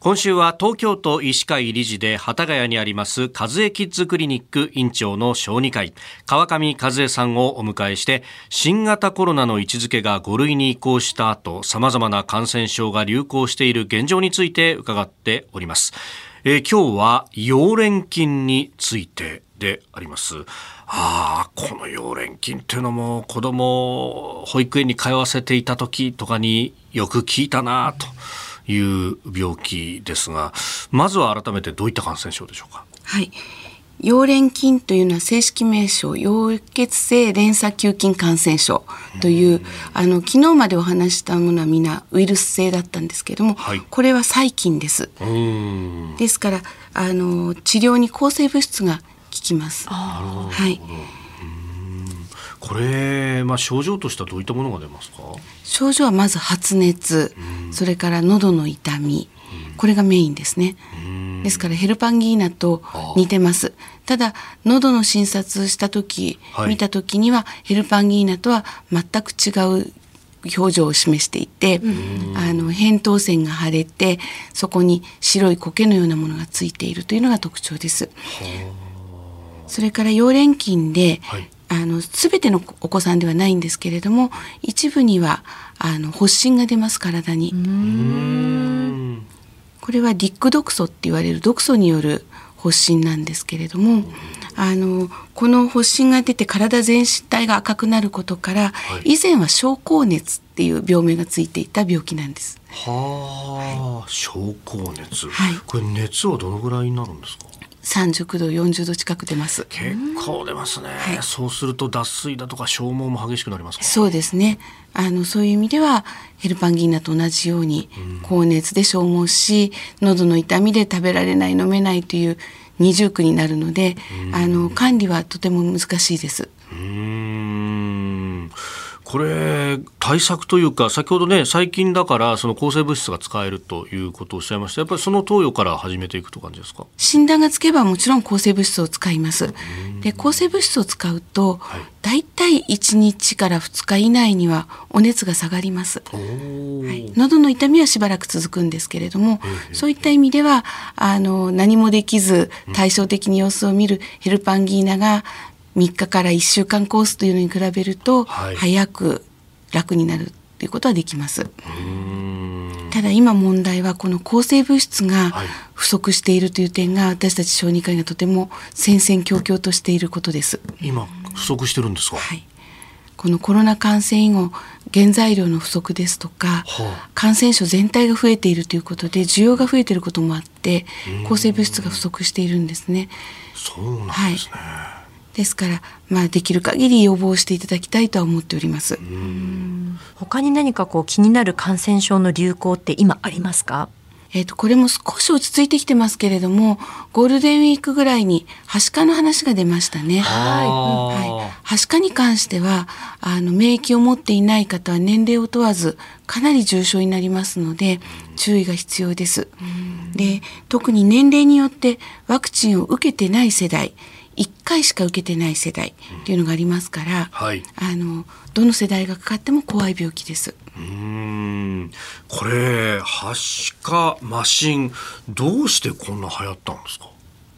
今週は東京都医師会理事で幡ヶ谷にあります和江キッズクリニック院長の小児科医川上和江さんをお迎えして新型コロナの位置づけが5類に移行した後様々な感染症が流行している現状について伺っております、えー、今日は溶連菌についてでありますああこの溶連菌っていうのも子供保育園に通わせていた時とかによく聞いたなと。いう病気ですが、まずは改めてどういった感染症でしょうか？はい。溶連菌というのは正式名称溶血性連鎖球菌感染症という、あの昨日までお話したものはみんなウイルス性だったんですけども、はい、これは細菌です。ですからあの治療に抗生物質が効きます。はい。これ、まあ、症状としてはどういったものが出ますか？症状はまず発熱、それから喉の痛み、これがメインですね。ですからヘルパンギーナと似てます。ただ喉の診察した時、はい、見た時にはヘルパンギーナとは全く違う表情を示していて、あの扁桃腺が腫れてそこに白い苔のようなものがついているというのが特徴です。それから溶連菌で、はい、あの全てのお子さんではないんですけれども一部にはあの発疹が出ます体に。これはディック毒素って言われる毒素による発疹なんですけれどもあのこの発疹が出て体全体が赤くなることから、はい、以前は症候熱っていう病名がついていた病気なんです。はあ、はい、症候熱、はい、これ熱はどのぐらいになるんですか？39度40度近く出ます。結構出ますね、はい、そうすると脱水だとか消耗も激しくなりますそうですね。あのそういう意味ではヘルパンギーナと同じように高熱で消耗し、うん、喉の痛みで食べられない飲めないという二重苦になるので、うん、あの管理はとても難しいです。うんこれ対策というか先ほどね最近だからその抗生物質が使えるということをおっしゃいました。やっぱりその投与から始めていくと感じですか？診断がつけばもちろん抗生物質を使います。で抗生物質を使うと、はい、だいたい1日から2日以内にはお熱が下がります、はい、喉の痛みはしばらく続くんですけれども、そういった意味ではあの何もできず対照的に様子を見るヘルパンギーナが3日から1週間コースというのに比べると、早く楽になるということはできます。ただ今問題はこの抗生物質が不足しているという点が私たち小児科医がとても戦々恐々としていることです。今不足してるんですか？はい。このコロナ感染以後原材料の不足ですとか、はあ、感染症全体が増えているということで需要が増えていることもあって抗生物質が不足しているんですね。そうなんですね。はいですから、まあ、できる限り予防していただきたいとは思っております。他に何かこう気になる感染症の流行って今ありますか？えっ、と、これも少し落ち着いてきてますけれども、ゴールデンウィークぐらいに、はしかの話が出ましたね。はい。はい。はしかに関しては、あの、免疫を持っていない方は年齢を問わず、かなり重症になりますので、注意が必要です。で、特に年齢によってワクチンを受けてない世代、1回しか受けてない世代っていうのがありますから、はい、あのどの世代がかかっても怖い病気です。うん。これはしかマシンどうしてこんな流行ったんですか？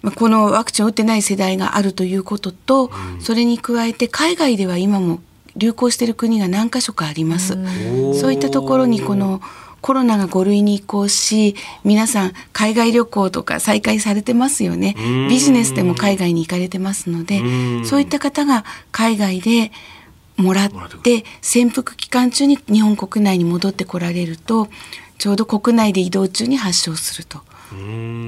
まあ、このワクチンを打ってない世代があるということと、それに加えて海外では今も流行している国が何か所かあります。そういったところにこのコロナが5類に移行し皆さん海外旅行とか再開されてますよね。ビジネスでも海外に行かれてますのでそういった方が海外でもらって潜伏期間中に日本国内に戻ってこられるとちょうど国内で移動中に発症すると。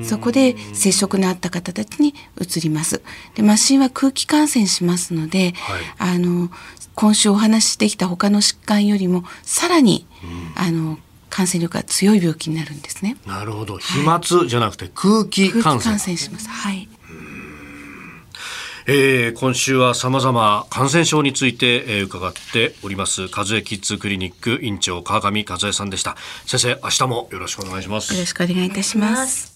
そこで接触のあった方たちに移ります。で、マシンは空気感染しますので、はい、あの今週お話ししてきた他の疾患よりもさらに、あの感染力が強い病気になるんですね。なるほど。飛沫じゃなくて空気感染。感染します。はい。えー、今週は様々感染症について、えー、伺っております和江キッズクリニック院長川上和江さんでした先生明日もよろしくお願いしますよろしくお願いいたします